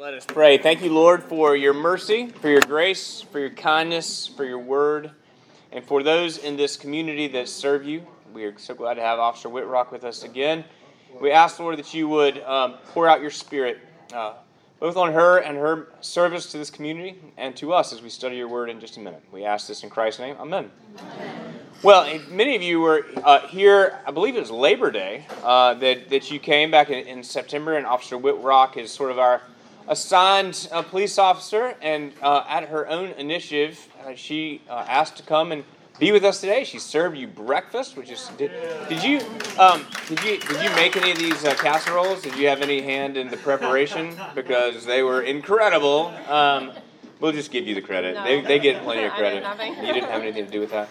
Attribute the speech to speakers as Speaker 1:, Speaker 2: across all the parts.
Speaker 1: Let us pray. Thank you, Lord, for your mercy, for your grace, for your kindness, for your word, and for those in this community that serve you. We are so glad to have Officer Whitrock with us again. We ask, Lord, that you would um, pour out your spirit uh, both on her and her service to this community and to us as we study your word in just a minute. We ask this in Christ's name. Amen. Amen. Well, many of you were uh, here, I believe it was Labor Day, uh, that, that you came back in, in September, and Officer Whitrock is sort of our assigned a police officer, and uh, at her own initiative, uh, she uh, asked to come and be with us today. She served you breakfast, which is did, did you um, did you did you make any of these uh, casseroles? Did you have any hand in the preparation because they were incredible? Um, we'll just give you the credit.
Speaker 2: No.
Speaker 1: They, they get plenty of credit.
Speaker 2: Did
Speaker 1: you didn't have anything to do with that.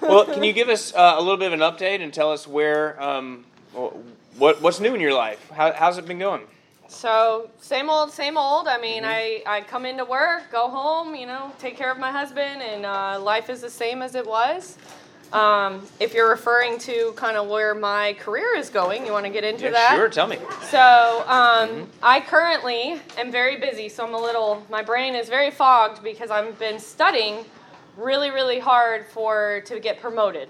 Speaker 1: Well, can you give us uh, a little bit of an update and tell us where um, what what's new in your life? How, how's it been going?
Speaker 2: So same old, same old. I mean, mm-hmm. I, I come into work, go home, you know, take care of my husband, and uh, life is the same as it was. Um, if you're referring to kind of where my career is going, you want to get into
Speaker 1: yeah,
Speaker 2: that?
Speaker 1: Sure, tell me.
Speaker 2: So um, mm-hmm. I currently am very busy, so I'm a little. My brain is very fogged because I've been studying really, really hard for to get promoted.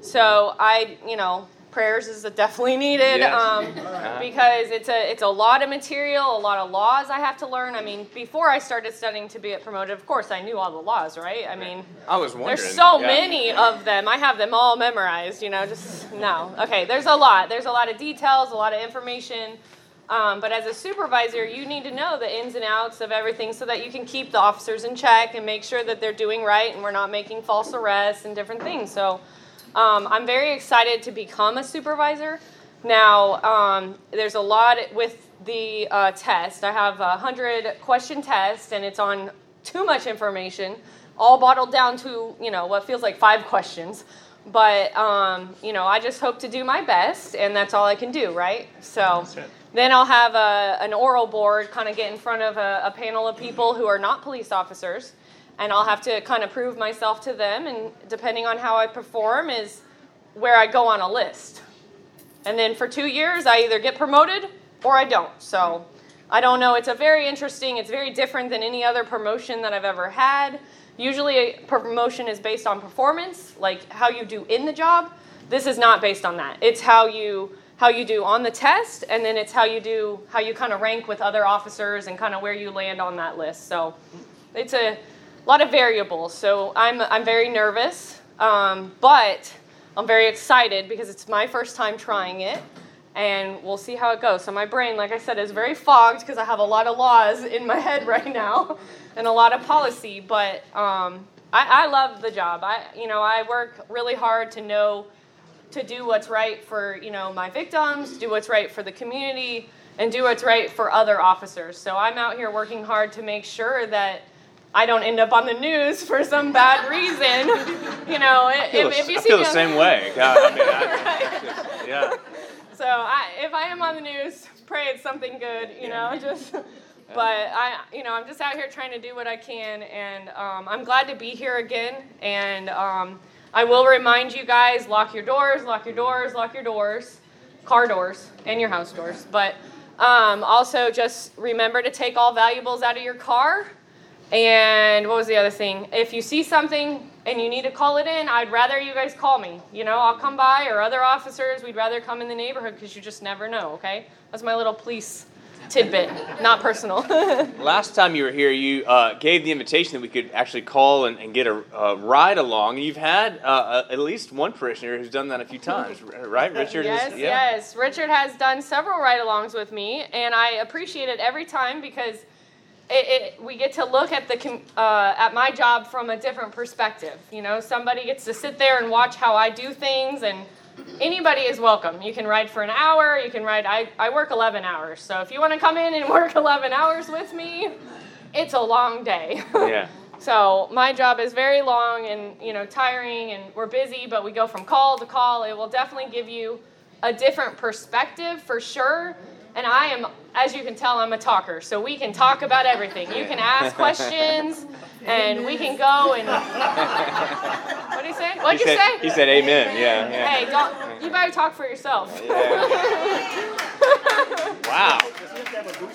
Speaker 2: So I, you know, prayers is definitely needed yes. um, uh-huh. because it's a it's a lot of material, a lot of laws I have to learn. I mean, before I started studying to be a promoted, of course I knew all the laws, right? I mean,
Speaker 1: I was wondering.
Speaker 2: There's so yeah. many of them. I have them all memorized. You know, just no. Okay, there's a lot. There's a lot of details, a lot of information. Um, but as a supervisor, you need to know the ins and outs of everything so that you can keep the officers in check and make sure that they're doing right and we're not making false arrests and different things. So um, I'm very excited to become a supervisor. Now, um, there's a lot with the uh, test. I have a 100 question test, and it's on too much information, all bottled down to, you know, what feels like five questions. But, um, you know, I just hope to do my best, and that's all I can do, right? So then I'll have a, an oral board, kind of get in front of a, a panel of people who are not police officers and I'll have to kind of prove myself to them. And depending on how I perform, is where I go on a list. And then for two years, I either get promoted or I don't. So I don't know. It's a very interesting. It's very different than any other promotion that I've ever had. Usually, a promotion is based on performance, like how you do in the job. This is not based on that. It's how you how you do on the test, and then it's how you do how you kind of rank with other officers and kind of where you land on that list. So it's a lot of variables. So I'm, I'm very nervous, um, but I'm very excited because it's my first time trying it, and we'll see how it goes. So my brain, like I said, is very fogged because I have a lot of laws in my head right now and a lot of policy. But um, I, I love the job. I, you know, I work really hard to know to do what's right for you know my victims, do what's right for the community, and do what's right for other officers. So I'm out here working hard to make sure that I don't end up on the news for some bad reason. you know, if,
Speaker 1: the,
Speaker 2: if, you
Speaker 1: I
Speaker 2: see
Speaker 1: feel the same way. God, I mean, I,
Speaker 2: right. yeah. So I, if I am on the news, pray it's something good. You yeah. know, just. But I, you know, I'm just out here trying to do what I can, and um, I'm glad to be here again. And um, I will remind you guys: lock your doors, lock your doors, lock your doors, car doors, and your house doors. But um, also, just remember to take all valuables out of your car and what was the other thing? If you see something and you need to call it in, I'd rather you guys call me. You know, I'll come by or other officers. We'd rather come in the neighborhood because you just never know, okay? That's my little police tidbit, not personal.
Speaker 1: Last time you were here, you uh, gave the invitation that we could actually call and, and get a, a, ride along. And you've had uh, at least one parishioner who's done that a few times, right? Richard?
Speaker 2: Yes,
Speaker 1: is,
Speaker 2: yeah. yes. Richard has done several ride alongs with me, and I appreciate it every time because – it, it, we get to look at the uh, at my job from a different perspective. You know, somebody gets to sit there and watch how I do things, and anybody is welcome. You can ride for an hour. You can ride. I, I work 11 hours, so if you want to come in and work 11 hours with me, it's a long day.
Speaker 1: yeah.
Speaker 2: So my job is very long and you know tiring, and we're busy, but we go from call to call. It will definitely give you a different perspective for sure and I am, as you can tell, I'm a talker. So we can talk about everything. You can ask questions, and we can go and. what did he say? What did you say?
Speaker 1: He said, "Amen." Yeah. yeah.
Speaker 2: Hey, don't, you better talk for yourself.
Speaker 1: Yeah. wow.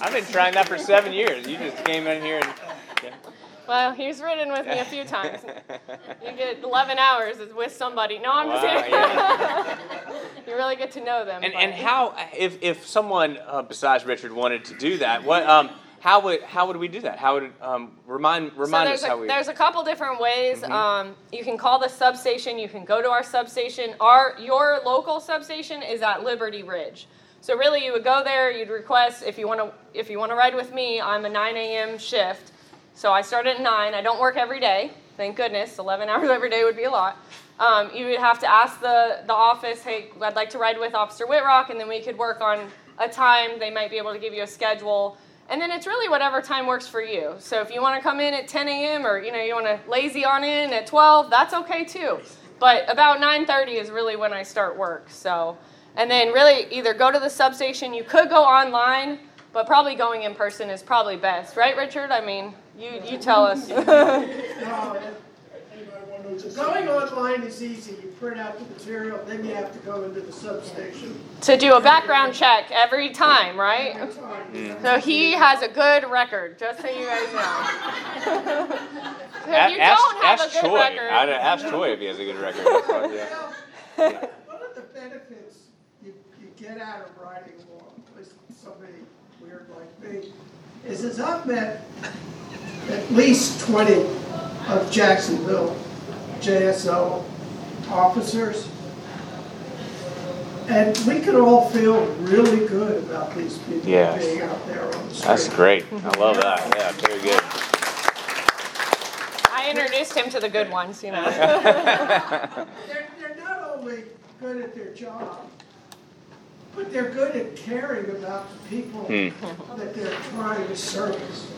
Speaker 1: I've been trying that for seven years. You just came in here and. Yeah.
Speaker 2: Well, he's ridden with me a few times. You get 11 hours with somebody. No, I'm just kidding.
Speaker 1: yeah.
Speaker 2: you really get to know them.
Speaker 1: And and how if if someone uh, besides Richard wanted to do that, what um how would how would we do that? How would um remind remind
Speaker 2: so
Speaker 1: us
Speaker 2: there's
Speaker 1: how we
Speaker 2: there's a couple different ways.
Speaker 1: Mhm.
Speaker 2: Um, you can call the substation. You can go to our substation. Our your local substation is at Liberty Ridge. So really, you would go there. You'd request if you want to if you want to ride with me. I'm a 9 a.m. shift, so I start at nine. I don't work every day. Thank goodness. 11 hours every day would be a lot. Um, you would have to ask the the office, hey, I'd like to ride with Officer Whitrock, and then we could work on a time. They might be able to give you a schedule. And then it's really whatever time works for you. So if you want to come in at 10 a.m. or you know you want to lazy on in at 12, that's okay too. But about 9:30 is really when I start work. So, and then really either go to the substation. You could go online, but probably going in person is probably best, right, Richard? I mean, you you tell us.
Speaker 3: Going online is easy. You print out the material, then you have to go into the substation.
Speaker 2: to do a background check every time, right?
Speaker 1: Mm.
Speaker 2: So he has a good record, just so you guys know. if
Speaker 1: A-
Speaker 2: you
Speaker 1: ask,
Speaker 2: don't have
Speaker 1: ask
Speaker 2: a good
Speaker 1: Troy.
Speaker 2: record,
Speaker 1: I'd ask Troy if he has a good record. That's what, yeah.
Speaker 3: One of the benefits you, you get out of writing along, at least somebody weird like me, is as I've met at least twenty of Jacksonville JSO officers. And we can all feel really good about these people
Speaker 1: Yes.
Speaker 3: being out there on the street.
Speaker 1: That's great. I love that. Yeah, very good.
Speaker 2: I introduced him to the good ones, you know.
Speaker 3: They're, they're not only good at their job, but they're good at caring about the people
Speaker 1: Hmm.
Speaker 3: that they're trying to service.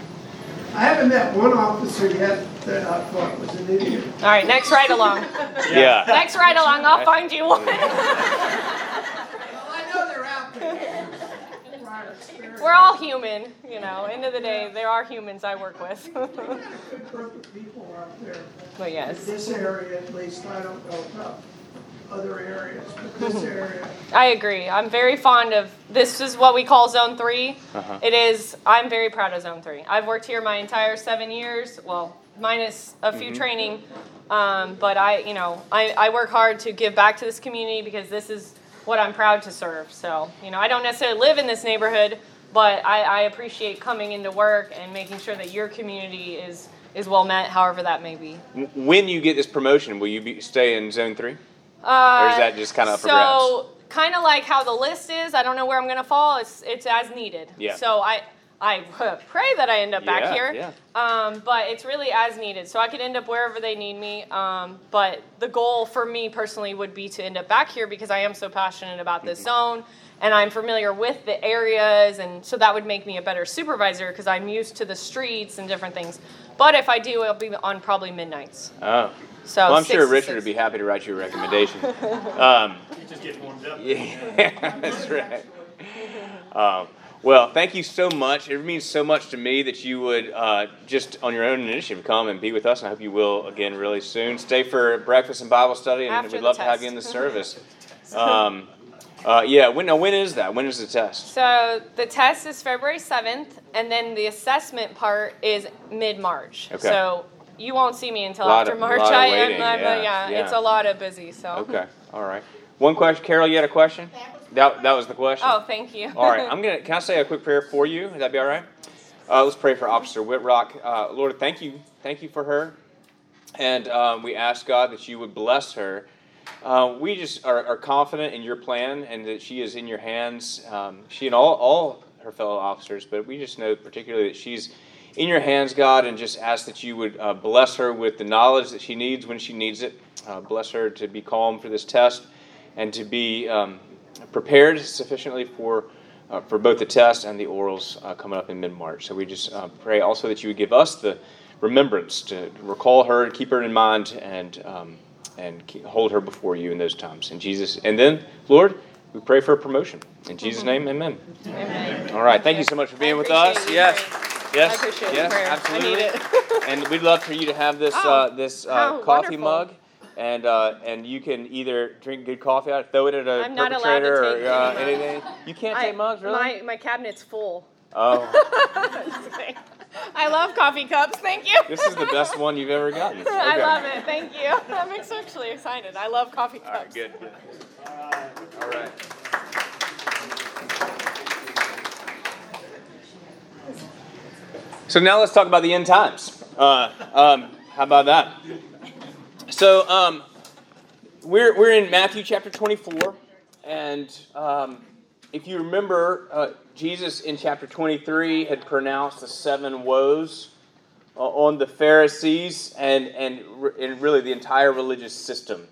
Speaker 3: I haven't met one officer yet that I thought was an idiot.
Speaker 2: All right, next ride along.
Speaker 1: Yeah.
Speaker 2: Next ride along, I'll find you one.
Speaker 3: Well, I know they're out there.
Speaker 2: We're all human, you know. End of the day, there are humans I work with.
Speaker 3: Good group of people out there.
Speaker 2: but
Speaker 3: In
Speaker 2: yes,
Speaker 3: this area at least, I don't know about other areas, but this area,
Speaker 2: I agree. I'm very fond of this. Is what we call Zone 3
Speaker 1: Uh-huh.
Speaker 2: It is. I'm very proud of Zone Three. I've worked here my entire seven years. Well, minus a few training, um, but I, you know, I, I work hard to give back to this community because this is what I'm proud to serve. So, you know, I don't necessarily live in this neighborhood, but I, I appreciate coming into work and making sure that your community is is well met, however that may be.
Speaker 1: When you get this promotion, will you be, stay in zone three?
Speaker 2: Uh,
Speaker 1: Or is that just kinda
Speaker 2: so kind of like how the list is. I don't know where I'm gonna fall. It's it's as needed.
Speaker 1: Yeah.
Speaker 2: So I I pray that I end up back
Speaker 1: Yeah,
Speaker 2: here.
Speaker 1: yeah.
Speaker 2: Um, but it's really as needed. So I could end up wherever they need me. Um, but the goal for me personally would be to end up back here because I am so passionate about this
Speaker 1: Mm-hmm.
Speaker 2: zone and I'm familiar with the areas and so that would make me a better supervisor because I'm used to the streets and different things. But if I do, it'll be on probably midnights.
Speaker 1: Oh.
Speaker 2: So
Speaker 1: Well, I'm
Speaker 2: six
Speaker 1: sure Richard
Speaker 2: six.
Speaker 1: would be happy to write you a recommendation. um,
Speaker 4: It just gets warmed up.
Speaker 1: Yeah, that's right. Um, well, thank you so much. It means so much to me that you would uh, just on your own initiative come and be with us. And I hope you will again really soon. Stay for breakfast and Bible study, and
Speaker 2: After
Speaker 1: we'd
Speaker 2: the
Speaker 1: love to have you in the service. Um, uh, yeah, when, now when is that? When is the test?
Speaker 2: So the test is February 7th, and then the assessment part is mid March.
Speaker 1: Okay.
Speaker 2: So you won't see me until after
Speaker 1: of-
Speaker 2: March. I am,
Speaker 1: waiting,
Speaker 2: uh,
Speaker 1: yeah,
Speaker 2: yeah,
Speaker 1: yeah.
Speaker 2: it's a lot of busy. So.
Speaker 1: Okay, all right. One question, Carol. You had a question? That that was the question.
Speaker 2: Oh, thank you.
Speaker 1: All right, I'm gonna. Can I say a quick prayer for you? Would that be all right? Uh, let's pray for Officer Whitrock. Uh, Lord, thank you, thank you for her, and um, we ask God that you would bless her. Uh, we just are, are confident in your plan and that she is in your hands. Um, she and all all her fellow officers, but we just know particularly that she's in your hands, God, and just ask that you would uh, bless her with the knowledge that she needs when she needs it. Uh, bless her to be calm for this test and to be um, prepared sufficiently for uh, for both the test and the orals uh, coming up in mid March. So we just uh, pray also that you would give us the remembrance to recall her, keep her in mind, and um, and keep, hold her before you in those times. In Jesus, and then Lord, we pray for a promotion in Jesus' name, Amen.
Speaker 2: Amen.
Speaker 1: All right, thank you so much for being with us. Yes. Yes,
Speaker 2: I appreciate
Speaker 1: yes,
Speaker 2: the prayer.
Speaker 1: absolutely.
Speaker 2: I need it.
Speaker 1: and we'd love for you to have this
Speaker 2: Oh,
Speaker 1: uh, this uh, coffee
Speaker 2: wonderful.
Speaker 1: mug, and uh, and you can either drink good coffee out, throw it at a
Speaker 2: I'm not allowed to
Speaker 1: perpetrator, or uh,
Speaker 2: any
Speaker 1: anything. You can't
Speaker 2: I-
Speaker 1: take mugs, really?
Speaker 2: My, my cabinet's full.
Speaker 1: Oh,
Speaker 2: I love coffee cups. Thank you.
Speaker 1: this is the best one you've ever gotten. Okay.
Speaker 2: I love it. Thank you. I'm actually excited. I love coffee
Speaker 1: All right,
Speaker 2: cups.
Speaker 1: good, good. All right. So now let's talk about the end times. Uh, um, how about that? So um, we're, we're in Matthew chapter 24, and um, if you remember, uh, Jesus in chapter 23 had pronounced the seven woes uh, on the Pharisees and, and, and really the entire religious system.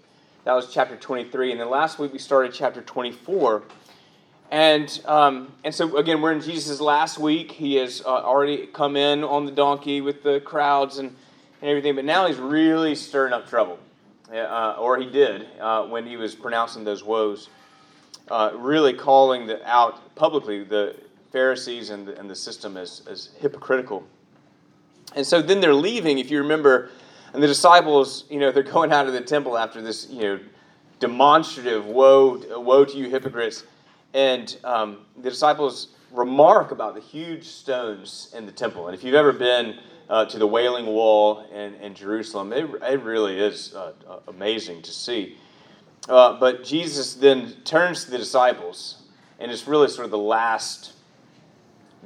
Speaker 1: That was chapter 23. And then last week we started chapter 24. And, um, and so, again, we're in Jesus' last week. He has uh, already come in on the donkey with the crowds and, and everything, but now he's really stirring up trouble. Uh, or he did uh, when he was pronouncing those woes, uh, really calling the, out publicly the Pharisees and the, and the system as, as hypocritical. And so then they're leaving, if you remember, and the disciples, you know, they're going out of the temple after this, you know, demonstrative woe, woe to you hypocrites. And um, the disciples remark about the huge stones in the temple. And if you've ever been uh, to the Wailing Wall in, in Jerusalem, it, it really is uh, uh, amazing to see. Uh, but Jesus then turns to the disciples, and it's really sort of the last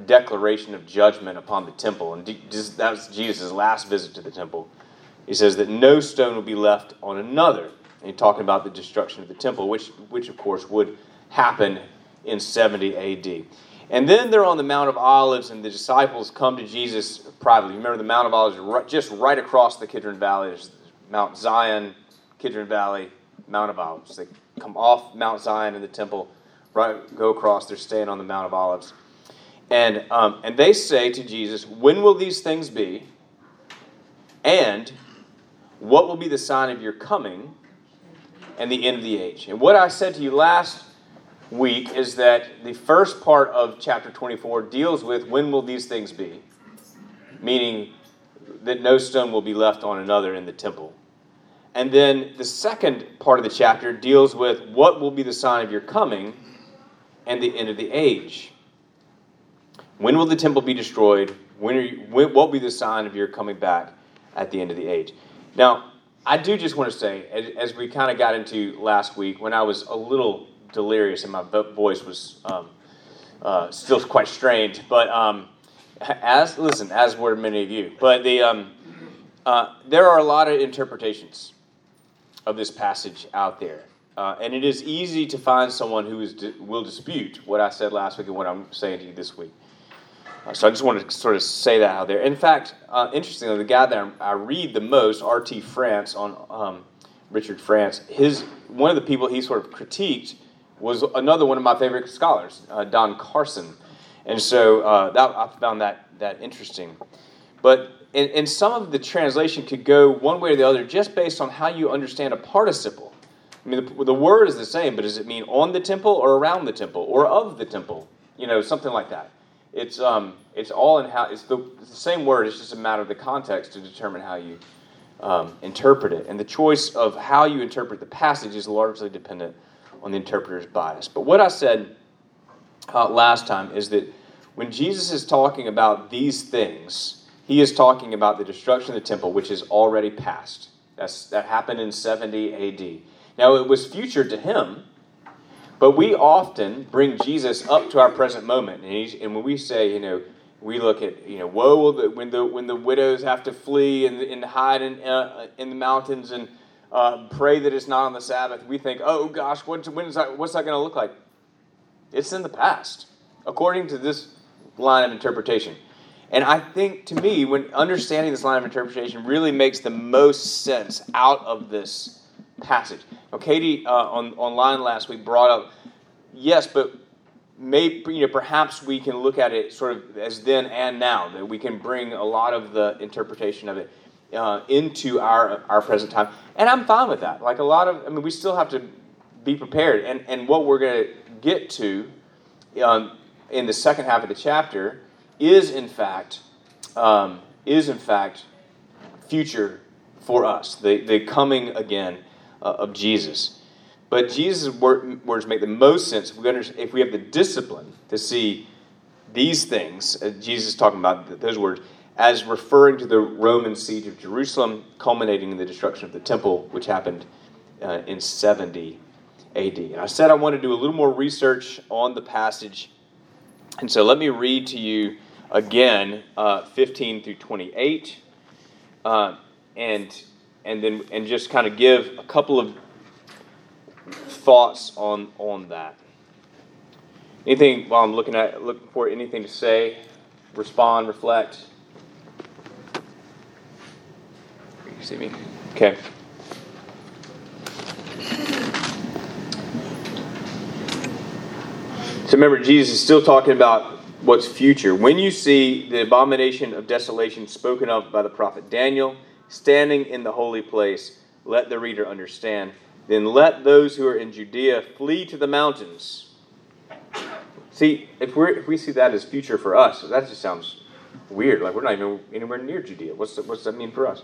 Speaker 1: declaration of judgment upon the temple. And that was Jesus' last visit to the temple. He says that no stone will be left on another. And he's talking about the destruction of the temple, which, which of course would happen in 70 AD. And then they're on the Mount of Olives, and the disciples come to Jesus privately. Remember, the Mount of Olives is right, just right across the Kidron Valley. There's Mount Zion, Kidron Valley, Mount of Olives. They come off Mount Zion in the temple, right, go across. They're staying on the Mount of Olives. And, um, and they say to Jesus, When will these things be? And what will be the sign of your coming and the end of the age? And what I said to you last week is that the first part of chapter 24 deals with when will these things be? Meaning that no stone will be left on another in the temple. And then the second part of the chapter deals with what will be the sign of your coming and the end of the age. When will the temple be destroyed? When, are you, when what will be the sign of your coming back at the end of the age? Now, I do just want to say, as, as we kind of got into last week, when I was a little delirious and my voice was um, uh, still quite strained, but um, as listen, as were many of you, but the um, uh, there are a lot of interpretations of this passage out there. Uh, and it is easy to find someone who is will dispute what I said last week and what I'm saying to you this week. Uh, so I just wanted to sort of say that out there. In fact, uh, interestingly, the guy that I read the most, R.T. France, on um, Richard France, his one of the people he sort of critiqued was another one of my favorite scholars, uh, Don Carson. And so uh, that, I found that, that interesting. But and, and some of the translation could go one way or the other just based on how you understand a participle. I mean, the, the word is the same, but does it mean on the temple or around the temple or of the temple? You know, something like that. It's um, it's all in how it's the, it's the same word. It's just a matter of the context to determine how you um, interpret it, and the choice of how you interpret the passage is largely dependent on the interpreter's bias. But what I said uh, last time is that when Jesus is talking about these things, he is talking about the destruction of the temple, which is already past. That's, that happened in 70 AD. Now, it was future to him, but we often bring Jesus up to our present moment. And, and when we say, you know, we look at, you know, woe will the, when, the, when the widows have to flee and, and hide in, uh, in the mountains and uh, pray that it's not on the Sabbath, we think, oh gosh, what's, when is that, what's that going to look like? It's in the past, according to this line of interpretation. And I think to me, when understanding this line of interpretation really makes the most sense out of this passage. Now, Katie uh, on online last week brought up, yes, but maybe you know perhaps we can look at it sort of as then and now that we can bring a lot of the interpretation of it uh, into our our present time, and I'm fine with that. Like a lot of, I mean, we still have to be prepared, and and what we're going to get to um, in the second half of the chapter is in fact um, is in fact future for us, the, the coming again uh, of Jesus. But Jesus' words make the most sense if we, if we have the discipline to see these things, uh, Jesus is talking about those words, as referring to the Roman siege of Jerusalem, culminating in the destruction of the temple, which happened uh, in 70 AD. And I said I want to do a little more research on the passage. And so let me read to you again uh, 15 through 28. Uh, and and then and just kind of give a couple of thoughts on on that. Anything while I'm looking at looking for anything to say, respond, reflect. You see me? Okay. So remember, Jesus is still talking about what's future. When you see the abomination of desolation spoken of by the prophet Daniel standing in the holy place, let the reader understand. Then let those who are in Judea flee to the mountains. See, if, we're, if we see that as future for us, that just sounds weird. Like we're not even anywhere near Judea. What's, the, what's that mean for us?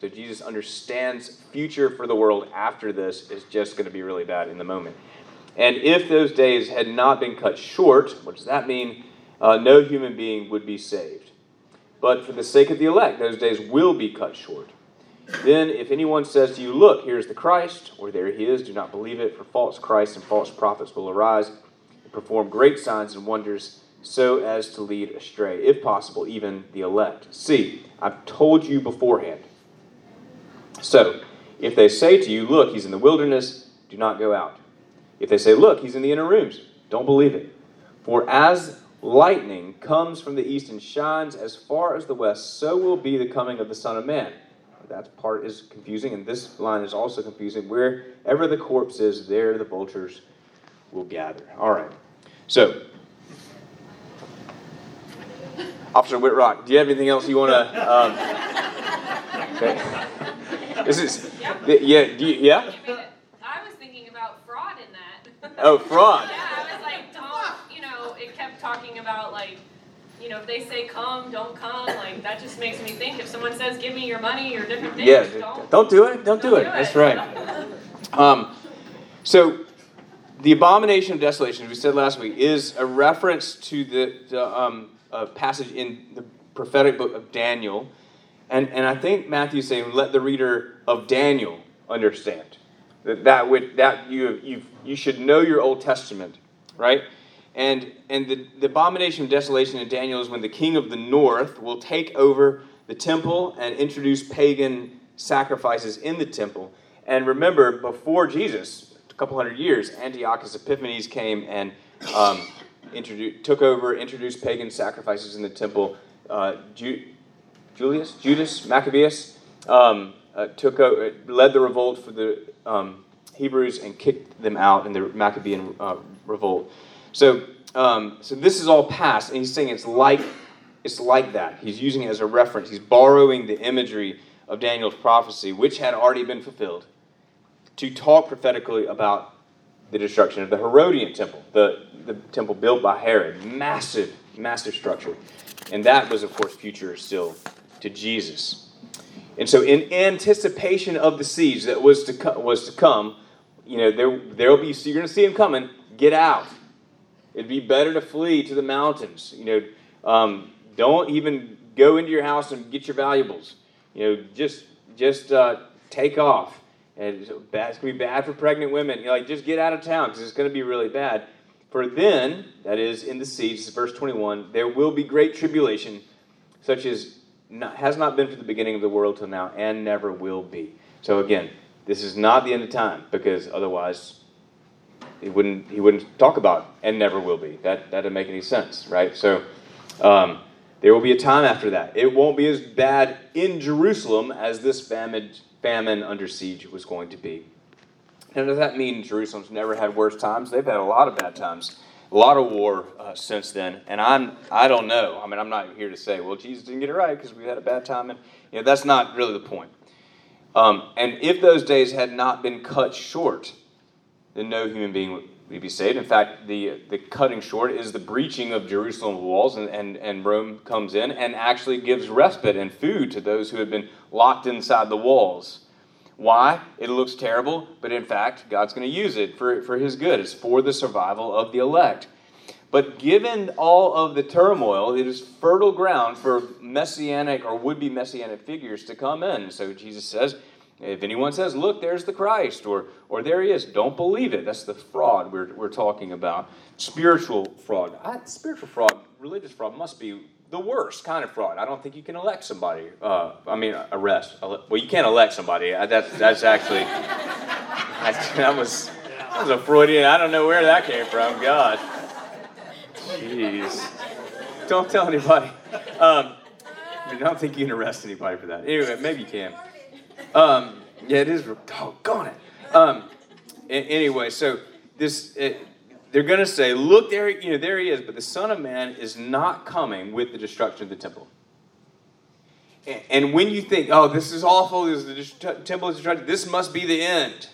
Speaker 1: So Jesus understands future for the world after this is just going to be really bad in the moment. And if those days had not been cut short, what does that mean? Uh, no human being would be saved. But for the sake of the elect, those days will be cut short. Then, if anyone says to you, Look, here's the Christ, or there he is, do not believe it, for false Christs and false prophets will arise and perform great signs and wonders so as to lead astray, if possible, even the elect. See, I've told you beforehand. So, if they say to you, Look, he's in the wilderness, do not go out. If they say, Look, he's in the inner rooms, don't believe it. For as lightning comes from the east and shines as far as the west, so will be the coming of the Son of Man. That part is confusing, and this line is also confusing. Wherever the corpse is, there the vultures will gather. All right. So, Officer Whitrock, do you have anything else you want to? Um, okay. This is, yeah, you, yeah.
Speaker 2: I was thinking about fraud in that.
Speaker 1: Oh, fraud.
Speaker 2: yeah, I was like, don't, you know, it kept talking about like, you know, if they say come, don't come, like that just makes me think if someone says give me your money or different things,
Speaker 1: Yeah,
Speaker 2: don't,
Speaker 1: don't do it. Don't do
Speaker 2: don't
Speaker 1: it.
Speaker 2: do
Speaker 1: That's right. Um, so, the abomination of desolation, as we said last week, is a reference to the, the um, uh, passage in the prophetic book of Daniel. And, and I think Matthew's saying, let the reader of Daniel understand that, that, would, that you, you, you should know your Old Testament, right? And, and the, the abomination of desolation in Daniel is when the king of the north will take over the temple and introduce pagan sacrifices in the temple. And remember, before Jesus, a couple hundred years, Antiochus Epiphanes came and um, took over, introduced pagan sacrifices in the temple. Uh, Julius, Judas, Maccabeus, um, uh, took o- led the revolt for the um, Hebrews and kicked them out in the Maccabean uh, revolt. So, um, so this is all past, and he's saying it's like it's like that. He's using it as a reference. He's borrowing the imagery of Daniel's prophecy, which had already been fulfilled, to talk prophetically about the destruction of the Herodian temple, the, the temple built by Herod. Massive, massive structure. And that was, of course, future still to Jesus. And so, in anticipation of the siege that was to, co- was to come, you know, there, there'll be, you're going to see him coming, get out. It'd be better to flee to the mountains. You know, um, don't even go into your house and get your valuables. You know, just just uh, take off. And it's, it's gonna be bad for pregnant women. You know, like just get out of town because it's gonna be really bad. For then, that is in the siege, this is verse 21, there will be great tribulation, such as not, has not been from the beginning of the world till now, and never will be. So again, this is not the end of time because otherwise he wouldn't he wouldn't talk about and never will be. That that doesn't make any sense, right? So um, there will be a time after that. It won't be as bad in Jerusalem as this famine famine under siege was going to be. Now, does that mean Jerusalem's never had worse times? They've had a lot of bad times. A lot of war uh, since then, and I'm I don't know. I mean, I'm not here to say, well, Jesus didn't get it right because we had a bad time, and you know that's not really the point. Um, and if those days had not been cut short, then no human being would be saved. In fact, the the cutting short is the breaching of Jerusalem walls, and, and, and Rome comes in and actually gives respite and food to those who have been locked inside the walls. Why? It looks terrible, but in fact, God's going to use it for, for His good. It's for the survival of the elect. But given all of the turmoil, it is fertile ground for messianic or would be messianic figures to come in. So Jesus says, if anyone says, Look, there's the Christ, or, or there he is, don't believe it. That's the fraud we're, we're talking about. Spiritual fraud. I, spiritual fraud, religious fraud must be the worst kind of fraud. I don't think you can elect somebody. Uh, I mean, arrest. Well, you can't elect somebody. That's that's actually that was that was a Freudian. I don't know where that came from. God, jeez. Don't tell anybody. Um, I don't think you can arrest anybody for that. Anyway, maybe you can. Um, yeah, it is. Doggone it. Um, anyway, so this. They're going to say, look, there, you know, there he is, but the Son of Man is not coming with the destruction of the temple. And when you think, oh, this is awful, this is the temple is destroyed, this must be the end.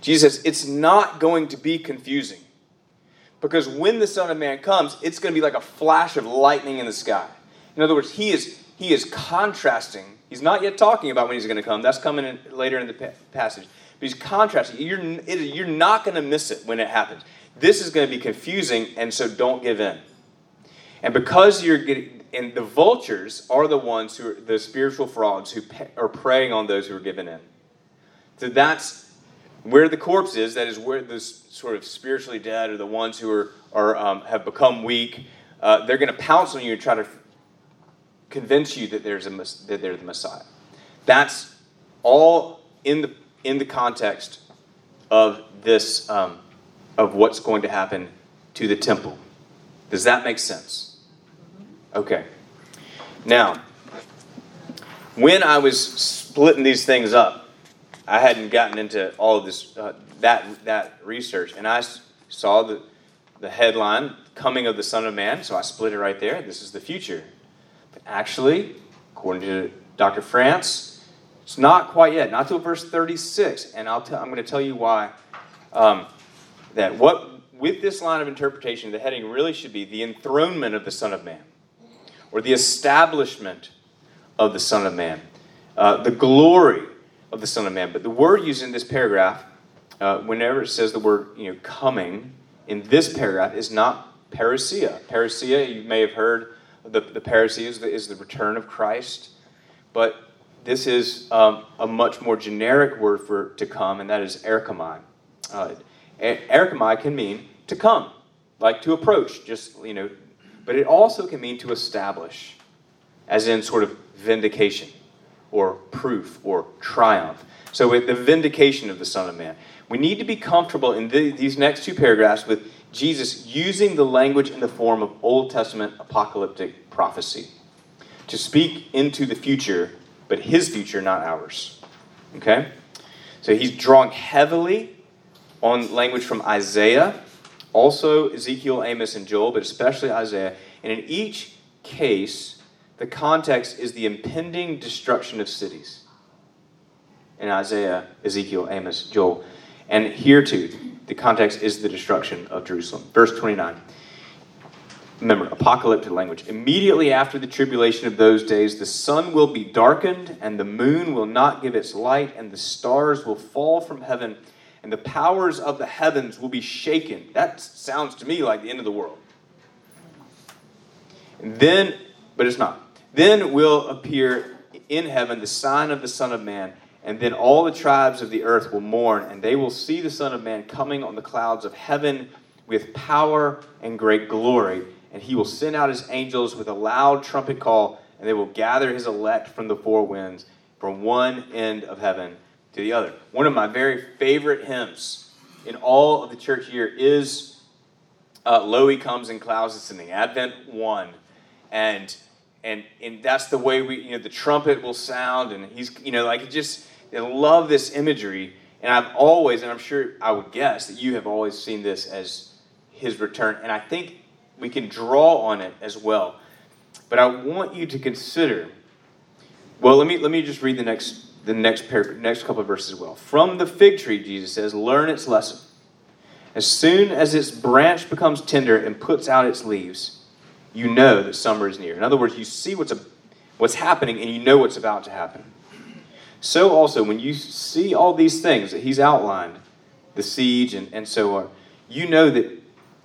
Speaker 1: Jesus it's not going to be confusing. Because when the Son of Man comes, it's going to be like a flash of lightning in the sky. In other words, he is, he is contrasting. He's not yet talking about when he's going to come. That's coming in, later in the passage. But he's contrasting. You're, you're not going to miss it when it happens. This is going to be confusing, and so don't give in. And because you're getting, and the vultures are the ones who are the spiritual frauds who are preying on those who are given in. So that's where the corpse is. That is where the sort of spiritually dead or the ones who are, are um, have become weak. Uh, they're going to pounce on you and try to convince you that there's a that they're the Messiah. That's all in the in the context of this, um, of what's going to happen to the temple. Does that make sense? Okay. Now, when I was splitting these things up, I hadn't gotten into all of this, uh, that, that research, and I saw the, the headline, Coming of the Son of Man, so I split it right there. This is the future. But actually, according to Dr. France, it's not quite yet, not till verse 36. And I'll t- I'm going to tell you why. Um, that what, with this line of interpretation, the heading really should be the enthronement of the Son of Man, or the establishment of the Son of Man, uh, the glory of the Son of Man. But the word used in this paragraph, uh, whenever it says the word you know, coming, in this paragraph is not parousia. Parousia, you may have heard, the, the parousia is the, is the return of Christ. But this is um, a much more generic word for to come, and that is erchomai. Uh, erchomai can mean to come, like to approach, just, you know, but it also can mean to establish, as in sort of vindication or proof or triumph. So, with the vindication of the Son of Man, we need to be comfortable in the, these next two paragraphs with Jesus using the language in the form of Old Testament apocalyptic prophecy to speak into the future but his future, not ours. Okay? So he's drawing heavily on language from Isaiah, also Ezekiel, Amos, and Joel, but especially Isaiah. And in each case, the context is the impending destruction of cities. In Isaiah, Ezekiel, Amos, Joel. And here too, the context is the destruction of Jerusalem. Verse 29 remember, apocalyptic language. Immediately after the tribulation of those days, the sun will be darkened, and the moon will not give its light, and the stars will fall from heaven, and the powers of the heavens will be shaken. That sounds to me like the end of the world. And then, but it's not. Then will appear in heaven the sign of the Son of Man, and then all the tribes of the earth will mourn, and they will see the Son of Man coming on the clouds of heaven with power and great glory and he will send out his angels with a loud trumpet call, and they will gather his elect from the four winds, from one end of heaven to the other. One of my very favorite hymns in all of the church year is uh, Lo He Comes in Clouds. It's in the Advent one. And and and that's the way we, you know, the trumpet will sound, and he's, you know, like just I love this imagery. And I've always, and I'm sure I would guess that you have always seen this as his return. And I think we can draw on it as well. But I want you to consider. Well, let me let me just read the next the next next couple of verses as well. From the fig tree, Jesus says, learn its lesson. As soon as its branch becomes tender and puts out its leaves, you know that summer is near. In other words, you see what's a, what's happening and you know what's about to happen. So also, when you see all these things that he's outlined, the siege and, and so on, you know that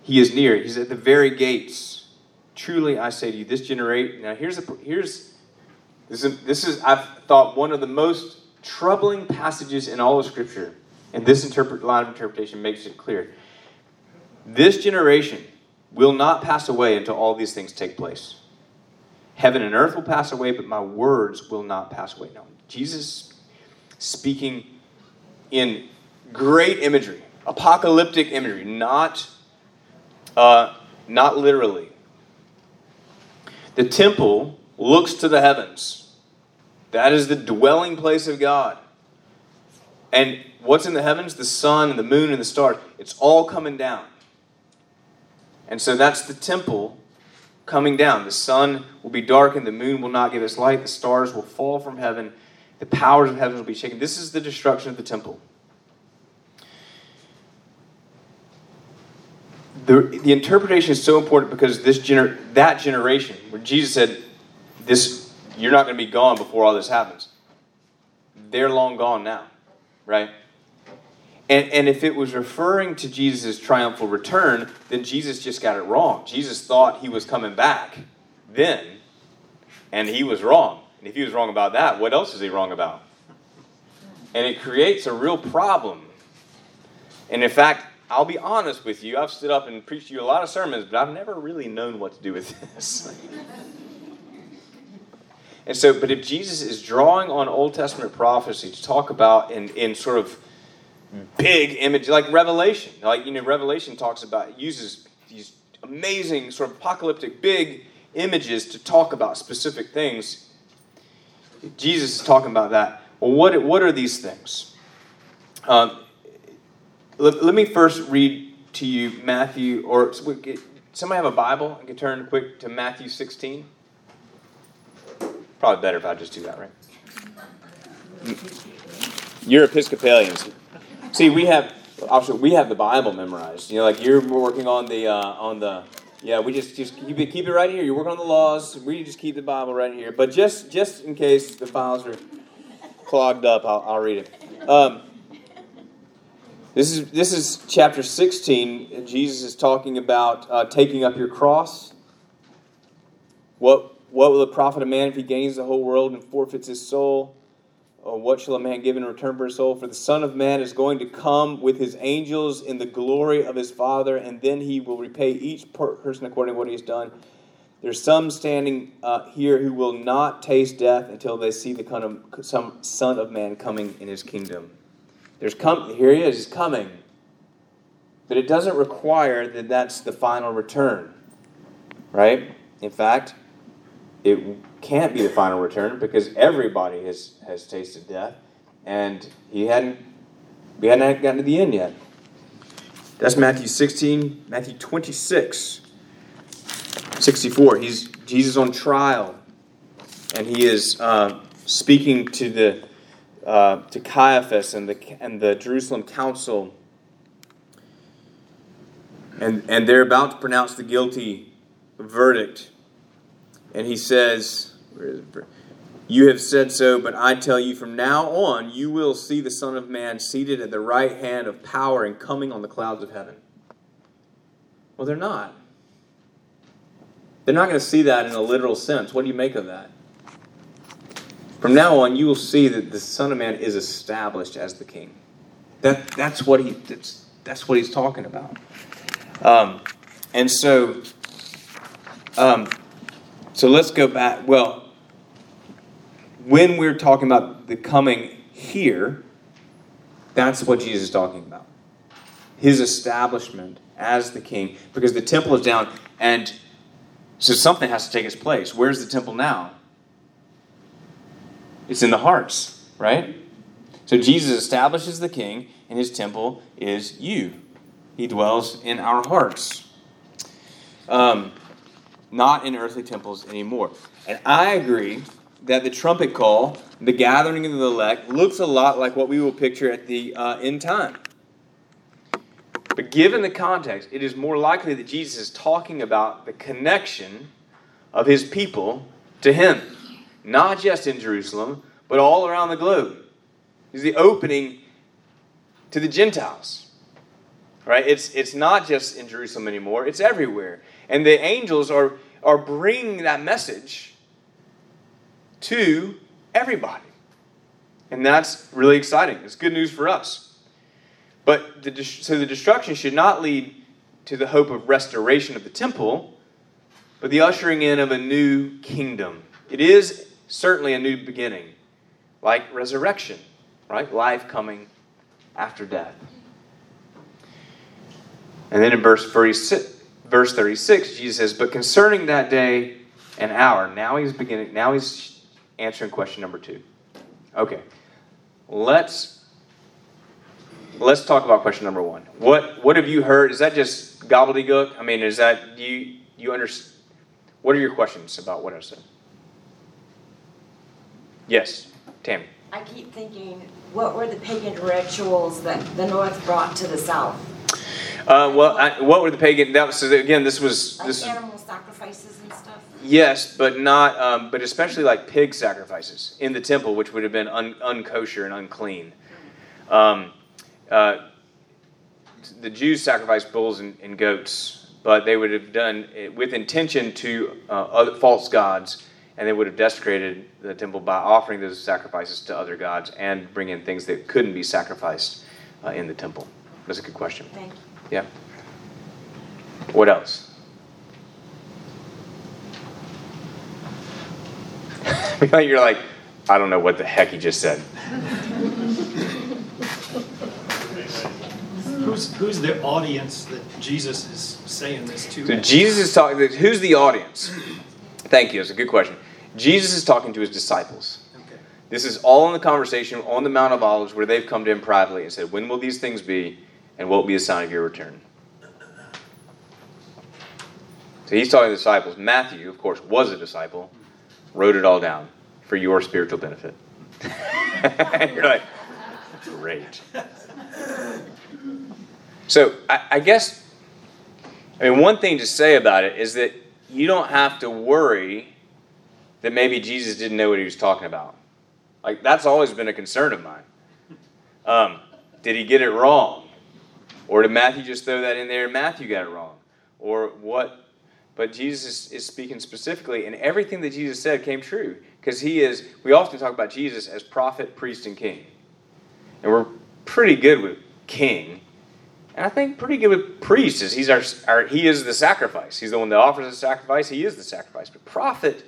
Speaker 1: he is near. He's at the very gates. Truly, I say to you, this generation. Now, here's a, here's this is this is I've thought one of the most troubling passages in all of Scripture, and this interpret, line of interpretation makes it clear. This generation will not pass away until all these things take place. Heaven and earth will pass away, but my words will not pass away. Now, Jesus speaking in great imagery, apocalyptic imagery, not, uh, not literally. The temple looks to the heavens. That is the dwelling place of God. And what's in the heavens? The sun and the moon and the stars. It's all coming down. And so that's the temple coming down. The sun will be darkened, the moon will not give its light, the stars will fall from heaven, the powers of heaven will be shaken. This is the destruction of the temple. The, the interpretation is so important because this gener- that generation, where Jesus said, "This you're not going to be gone before all this happens," they're long gone now, right? And, and if it was referring to Jesus' triumphal return, then Jesus just got it wrong. Jesus thought he was coming back then, and he was wrong. And if he was wrong about that, what else is he wrong about? And it creates a real problem. And in fact, I'll be honest with you, I've stood up and preached you a lot of sermons, but I've never really known what to do with this. and so, but if Jesus is drawing on Old Testament prophecy to talk about in, in sort of big image, like Revelation. Like, you know, Revelation talks about, uses these amazing, sort of apocalyptic, big images to talk about specific things. Jesus is talking about that. Well, what, what are these things? Um, let, let me first read to you Matthew, or somebody have a Bible? I can turn quick to Matthew 16. Probably better if I just do that, right? You're Episcopalians. See, we have we have the Bible memorized. You know, like you're working on the uh, on the yeah. We just just keep it keep it right here. You work on the laws. We just keep the Bible right here. But just just in case the files are clogged up, I'll, I'll read it. Um, this is this is chapter sixteen. Jesus is talking about uh, taking up your cross. What what will it profit a man if he gains the whole world and forfeits his soul? What shall a man give in return for his soul? For the Son of Man is going to come with his angels in the glory of his Father, and then he will repay each person according to what he has done. There's some standing uh, here who will not taste death until they see the kind of, some Son of Man coming in his kingdom. There's come, here he is, he's coming. But it doesn't require that that's the final return, right? In fact, it can't be the final return because everybody has, has tasted death, and he hadn't we hadn't gotten to the end yet. That's Matthew 16, Matthew 26, 64. He's Jesus on trial, and he is uh, speaking to the uh, to Caiaphas and the and the Jerusalem council, and and they're about to pronounce the guilty verdict and he says, You have said so, but I tell you from now on, you will see the Son of Man seated at the right hand of power and coming on the clouds of heaven. Well, they're not. They're not going to see that in a literal sense. What do you make of that? From now on, you will see that the Son of Man is established as the King. That, that's, what he, that's, that's what he's talking about. Um, and so, um, so let's go back. Well, when we're talking about the coming here, that's what Jesus is talking about. His establishment as the king, because the temple is down, and so something has to take its place. Where's the temple now? It's in the hearts, right? So Jesus establishes the king, and his temple is you. He dwells in our hearts. Um, not in earthly temples anymore. And I agree that the trumpet call, the gathering of the elect, looks a lot like what we will picture at the uh, end time. But given the context, it is more likely that Jesus is talking about the connection of his people to him, not just in Jerusalem, but all around the globe. He's the opening to the Gentiles. Right? It's, it's not just in Jerusalem anymore, it's everywhere. And the angels are, are bringing that message to everybody. And that's really exciting. It's good news for us. But the, so the destruction should not lead to the hope of restoration of the temple, but the ushering in of a new kingdom. It is certainly a new beginning, like resurrection, right? Life coming after death. And then in verse 36, verse 36, Jesus says, But concerning that day and hour, now he's beginning, now he's answering question number two. Okay. Let's let's talk about question number one. What what have you heard? Is that just gobbledygook? I mean, is that do you you understand? What are your questions about what I said? Yes, Tammy.
Speaker 4: I keep thinking, what were the pagan rituals that the North brought to the South?
Speaker 1: Uh, well, I, what were the pagan? That was so again. This was
Speaker 4: Like
Speaker 1: this.
Speaker 4: animal sacrifices and stuff?
Speaker 1: Yes, but not. Um, but especially like pig sacrifices in the temple, which would have been un, unkosher and unclean. Um, uh, the Jews sacrificed bulls and, and, goats, but they would have done it with intention to uh, other false gods, and they would have desecrated the temple by offering those sacrifices to other gods and bring in things that couldn't be sacrificed uh, in the temple. That's a good question.
Speaker 4: Thank you.
Speaker 1: Yeah. What else? You're like, I don't know what the heck he just said.
Speaker 5: Who's, who's the audience that Jesus is saying this to?
Speaker 1: So Jesus is talking. Who's the audience? Thank you. It's a good question. Jesus is talking to his disciples.
Speaker 5: Okay.
Speaker 1: This is all in the conversation on the Mount of Olives where they've come to him privately and said, When will these things be, and what will be the sign of your return? So he's talking to the disciples. Matthew, of course, was a disciple, wrote it all down for your spiritual benefit. You're like, great. So I, I guess, I mean, one thing to say about it is that you don't have to worry that maybe Jesus didn't know what he was talking about. Like, that's always been a concern of mine. Um, did he get it wrong? Or did Matthew just throw that in there and Matthew got it wrong? Or what? But Jesus is speaking specifically, and everything that Jesus said came true. Because he is, we often talk about Jesus as prophet, priest, and king. And we're pretty good with king. And I think pretty good with priest is he's our, our he is the sacrifice. He's the one that offers the sacrifice. He is the sacrifice. But prophet,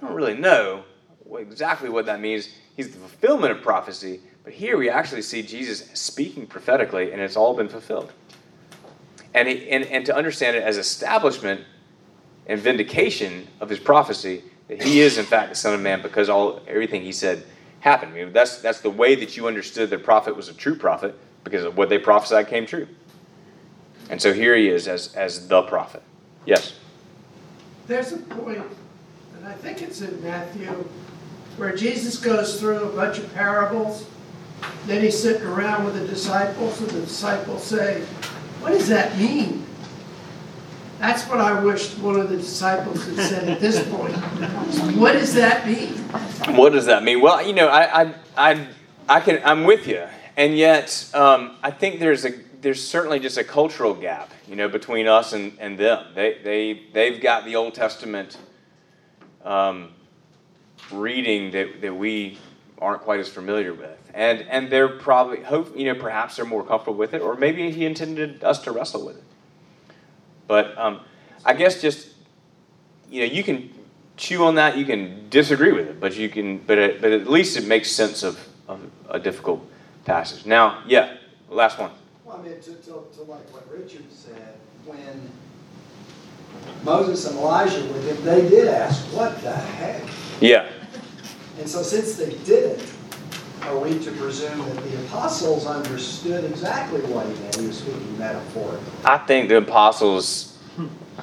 Speaker 1: I don't really know exactly what that means. He's the fulfillment of prophecy. But here we actually see Jesus speaking prophetically, and it's all been fulfilled. And, he, and, and to understand it as establishment and vindication of his prophecy that he is in fact the Son of Man because all everything he said happened. I mean, that's that's the way that you understood that prophet was a true prophet because of what they prophesied came true. And so here he is as as the prophet. Yes.
Speaker 3: There's a point, and I think it's in Matthew, where Jesus goes through a bunch of parables. Then he's sitting around with the disciples, and the disciples say, What does that mean? That's what I wished one of the disciples had said at this point. What does that mean?
Speaker 1: What does that mean? Well, you know, I, I, I, I can, I'm with you, and yet um, I think there's a, there's certainly just a cultural gap, you know, between us and, and them. They, they, they've got the Old Testament um, reading that, that we aren't quite as familiar with, and and they're probably hope, you know, perhaps they're more comfortable with it, or maybe he intended us to wrestle with it. But um, I guess just you know, you can chew on that. You can disagree with it, but you can. But it, but at least it makes sense of, of a difficult passage. Now, yeah, last one.
Speaker 6: Well, I mean, to, to, to like what Richard said, when Moses and Elijah were them, they did ask, "What the heck?"
Speaker 1: Yeah.
Speaker 6: And so since they didn't, are we to presume that the apostles understood exactly what he meant? He was speaking metaphorically.
Speaker 1: I think the apostles,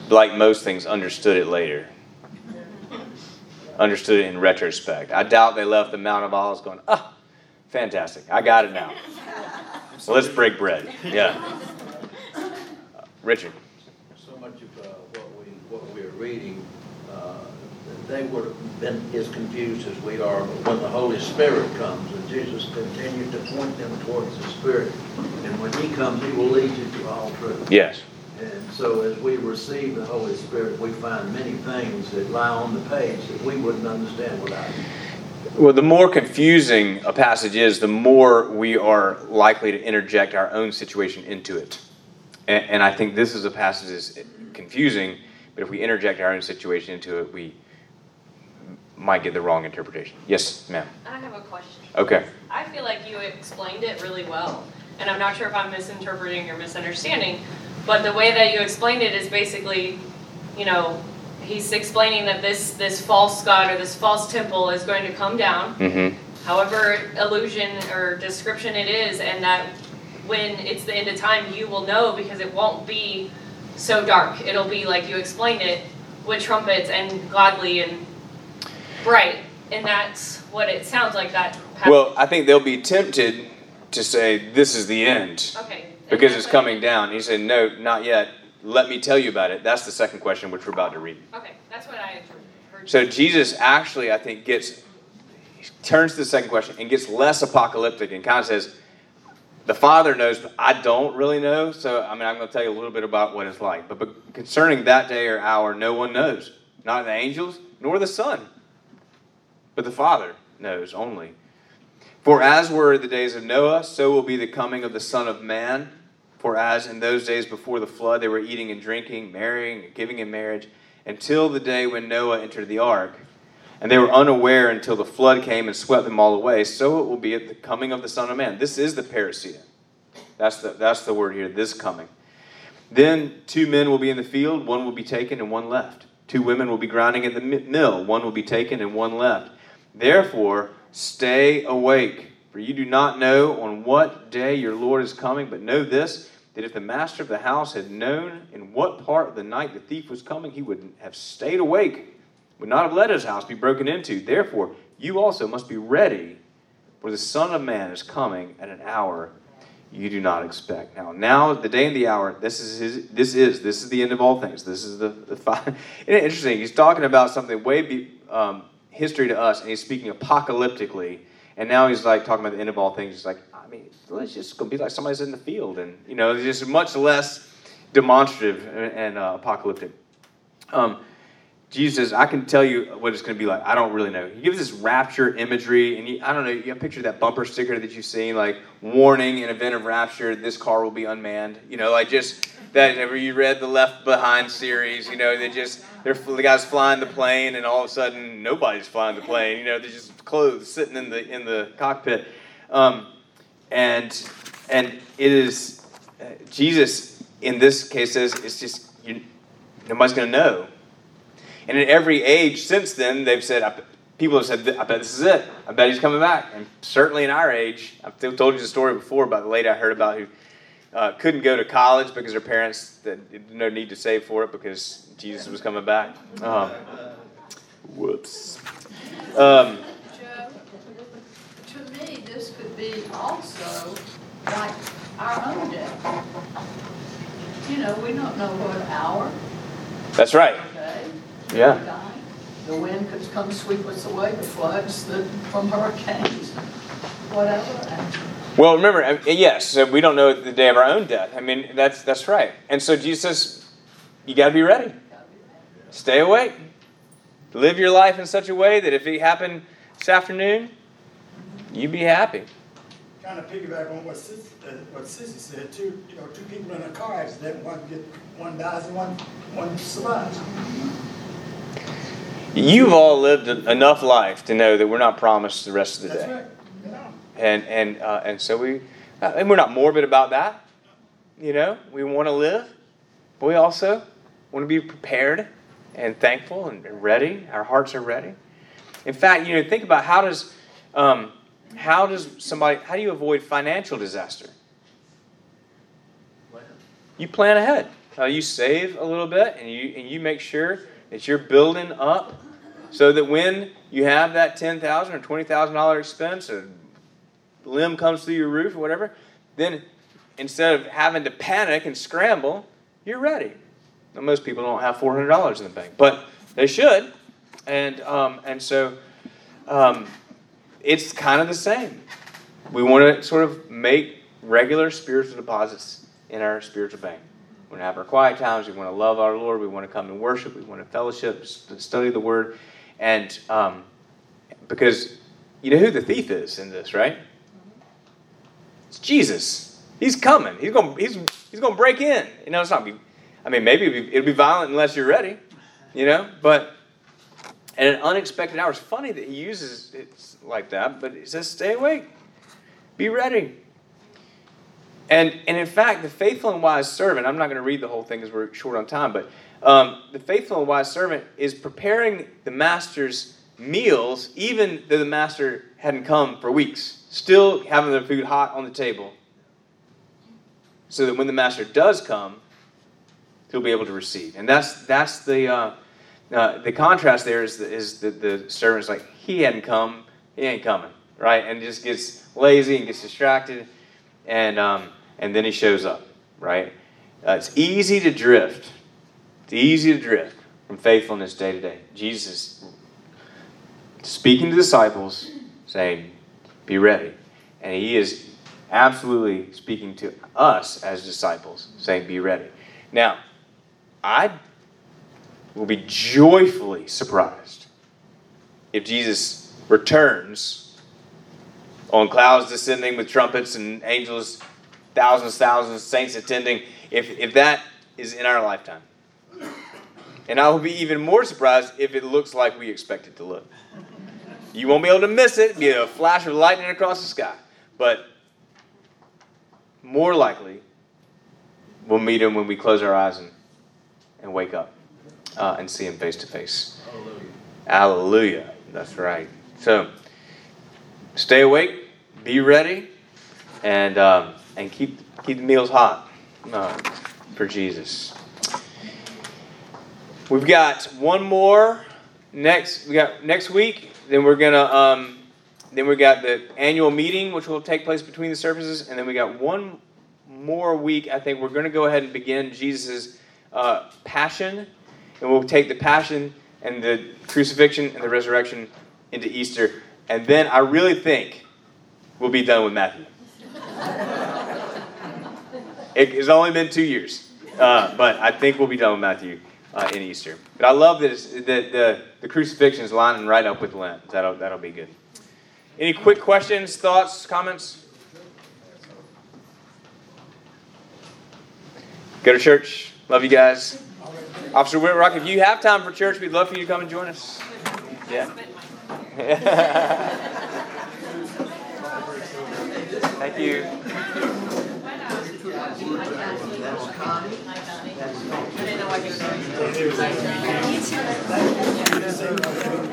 Speaker 1: like most things, understood it later. Understood it in retrospect. I doubt they left the Mount of Olives going, ah, fantastic, I got it now. So let's break bread. Yeah. Richard.
Speaker 7: so much of uh, what we, what we're reading, uh, they would have been as confused as we are, but when the Holy Spirit comes, and Jesus continued to point them towards the Spirit, and when He comes, He will lead you to all truth.
Speaker 1: Yes.
Speaker 7: And so as we receive the Holy Spirit, we find many things that lie on the page that we wouldn't understand without Him.
Speaker 1: Well, the more confusing a passage is, the more we are likely to interject our own situation into it. And, and I think this is a passage that's confusing, but if we interject our own situation into it, we might get the wrong interpretation. Yes, ma'am.
Speaker 2: I have a question.
Speaker 1: Okay.
Speaker 2: I feel like you explained it really well, and I'm not sure if I'm misinterpreting or misunderstanding, but the way that you explained it is basically, you know, he's explaining that this this false god or this false temple is going to come down,
Speaker 1: Mm-hmm.
Speaker 2: however illusion or description it is, and that when it's the end of time, you will know because it won't be so dark. It'll be like you explained it with trumpets and godly and bright, and that's what it sounds like that. hap-
Speaker 1: Well, I think they'll be tempted to say, This is the end,
Speaker 2: okay.
Speaker 1: because it's coming down. He said, No, not yet. Let me tell you about it. That's the second question, which we're about to read.
Speaker 2: Okay, that's what I heard.
Speaker 1: So Jesus actually, I think, gets turns to the second question and gets less apocalyptic and kind of says, "The Father knows, but I don't really know." So, I mean, I'm going to tell you a little bit about what it's like. But, but concerning that day or hour, no one knows, not the angels nor the Son, but the Father knows only. For as were the days of Noah, so will be the coming of the Son of Man. For as in those days before the flood, they were eating and drinking, marrying and giving in marriage, until the day when Noah entered the ark. And they were unaware until the flood came and swept them all away. So it will be at the coming of the Son of Man. This is the parousia. That's the, that's the word here, this coming. Then two men will be in the field, one will be taken and one left. Two women will be grinding at the mill, one will be taken and one left. Therefore, stay awake, for you do not know on what day your Lord is coming, but know this that if the master of the house had known in what part of the night the thief was coming, he would have stayed awake, would not have let his house be broken into. Therefore, you also must be ready, for the Son of Man is coming at an hour you do not expect. Now, now the day and the hour. This is his. This is this is the end of all things. This is the the. Interesting. He's talking about something way be, um, history to us, and he's speaking apocalyptically. And now he's like talking about the end of all things. He's like, I mean, it's just gonna be like somebody's in the field, and you know, it's just much less demonstrative and, and uh, apocalyptic. Um, Jesus I can tell you what it's going to be like. I don't really know. He gives this rapture imagery, and I don't know. You picture that bumper sticker that you've seen, like warning in event of rapture, this car will be unmanned. You know, like just that. Ever you read the Left Behind series? You know, they just they're the guys flying the plane, and all of a sudden nobody's flying the plane. You know, they're just clothes sitting in the in the cockpit, um, and and it is uh, Jesus in this case says it's just you, nobody's going to know. And in every age since then, they've said, people have said, I bet this is it. I bet he's coming back. And certainly in our age, I've told you the story before about the lady I heard about who uh, couldn't go to college because her parents that no need to save for it because Jesus was coming back. Um, whoops. Um,
Speaker 8: Joe, to me, this could be also like our own death. You know, we don't know what hour,
Speaker 1: that's right.
Speaker 8: day,
Speaker 1: Yeah.
Speaker 8: The wind could come sweep us away, the floods, the, from hurricanes, whatever.
Speaker 1: Well, remember, yes, we don't know the day of our own death. I mean, that's that's right. And so Jesus says, you got to be ready. Stay awake. Live your life in such a way that if it happened this afternoon, you'd be happy.
Speaker 9: Kind of piggyback on what Sissy, uh, what Sissy said, two, you know, two people in a car accident, one get, one dies and one, one survives.
Speaker 1: You've all lived enough life to know that we're not promised the rest of the
Speaker 9: That's
Speaker 1: day.
Speaker 9: right.
Speaker 1: And and uh, and so we, uh, and we're not morbid about that. You know, we want to live, but we also want to be prepared and thankful and ready. Our hearts are ready. In fact, you know, think about how does um, how does somebody, how do you avoid financial disaster? You plan ahead. Uh, you save a little bit and you, and you make sure that you're building up so that when you have that 10,000 or $20,000 expense, limb comes through your roof or whatever, then instead of having to panic and scramble, you're ready. Now, most people don't have $400 in the bank, but they should. And, um, and so um, it's kind of the same. We want to sort of make regular spiritual deposits in our spiritual bank. We want to have our quiet times. We want to love our Lord. We want to come and worship. We want to fellowship, study the Word. And um, because you know who the thief is in this, right? It's Jesus. He's coming. He's going. He's he's going to break in. You know, it's not. Be, I mean, maybe it'll be, be violent unless you're ready. You know, but at an unexpected hour. It's funny that he uses it like that, but he says, "Stay awake, be ready." And and in fact, the faithful and wise servant. I'm not going to read the whole thing because we're short on time, but um, the faithful and wise servant is preparing the master's meals, even though the master hadn't come for weeks. Still having the food hot on the table, so that when the master does come, he'll be able to receive. And that's that's the uh, uh, the contrast there is the, is the, the servant's like he hadn't come, he ain't coming, right? And just gets lazy and gets distracted, and um, and then he shows up, right? Uh, it's easy to drift. It's easy to drift from faithfulness day to day. Jesus speaking to disciples, saying, "Be ready," and he is absolutely speaking to us as disciples, saying, "Be ready." Now, I will be joyfully surprised if Jesus returns on clouds descending with trumpets and angels, thousands, thousands, saints attending, if, if that is in our lifetime. And I will be even more surprised if it looks like we expect it to look. You won't be able to miss it, be a flash of lightning across the sky. But more likely, we'll meet him when we close our eyes and, and wake up uh, and see Him face to face. Hallelujah. That's right. So, stay awake, be ready, and um, and keep keep the meals hot uh, for Jesus. We've got one more next. We got next week. Then we're gonna. Um, then we got the annual meeting, which will take place between the services, and then we got one more week. I think we're going to go ahead and begin Jesus' uh, passion and we'll take the passion and the crucifixion and the resurrection into Easter. And then I really think we'll be done with Matthew. it has only been two years, uh, but I think we'll be done with Matthew uh, in Easter. But I love that, that the, the crucifixion is lining right up with Lent. That'll, that'll be good. Any quick questions, thoughts, comments? Go to church. Love you guys. Officer Whitrock, if you have time for church, we'd love for you to come and join us. Yeah. Thank you. I didn't know what you. Were I could.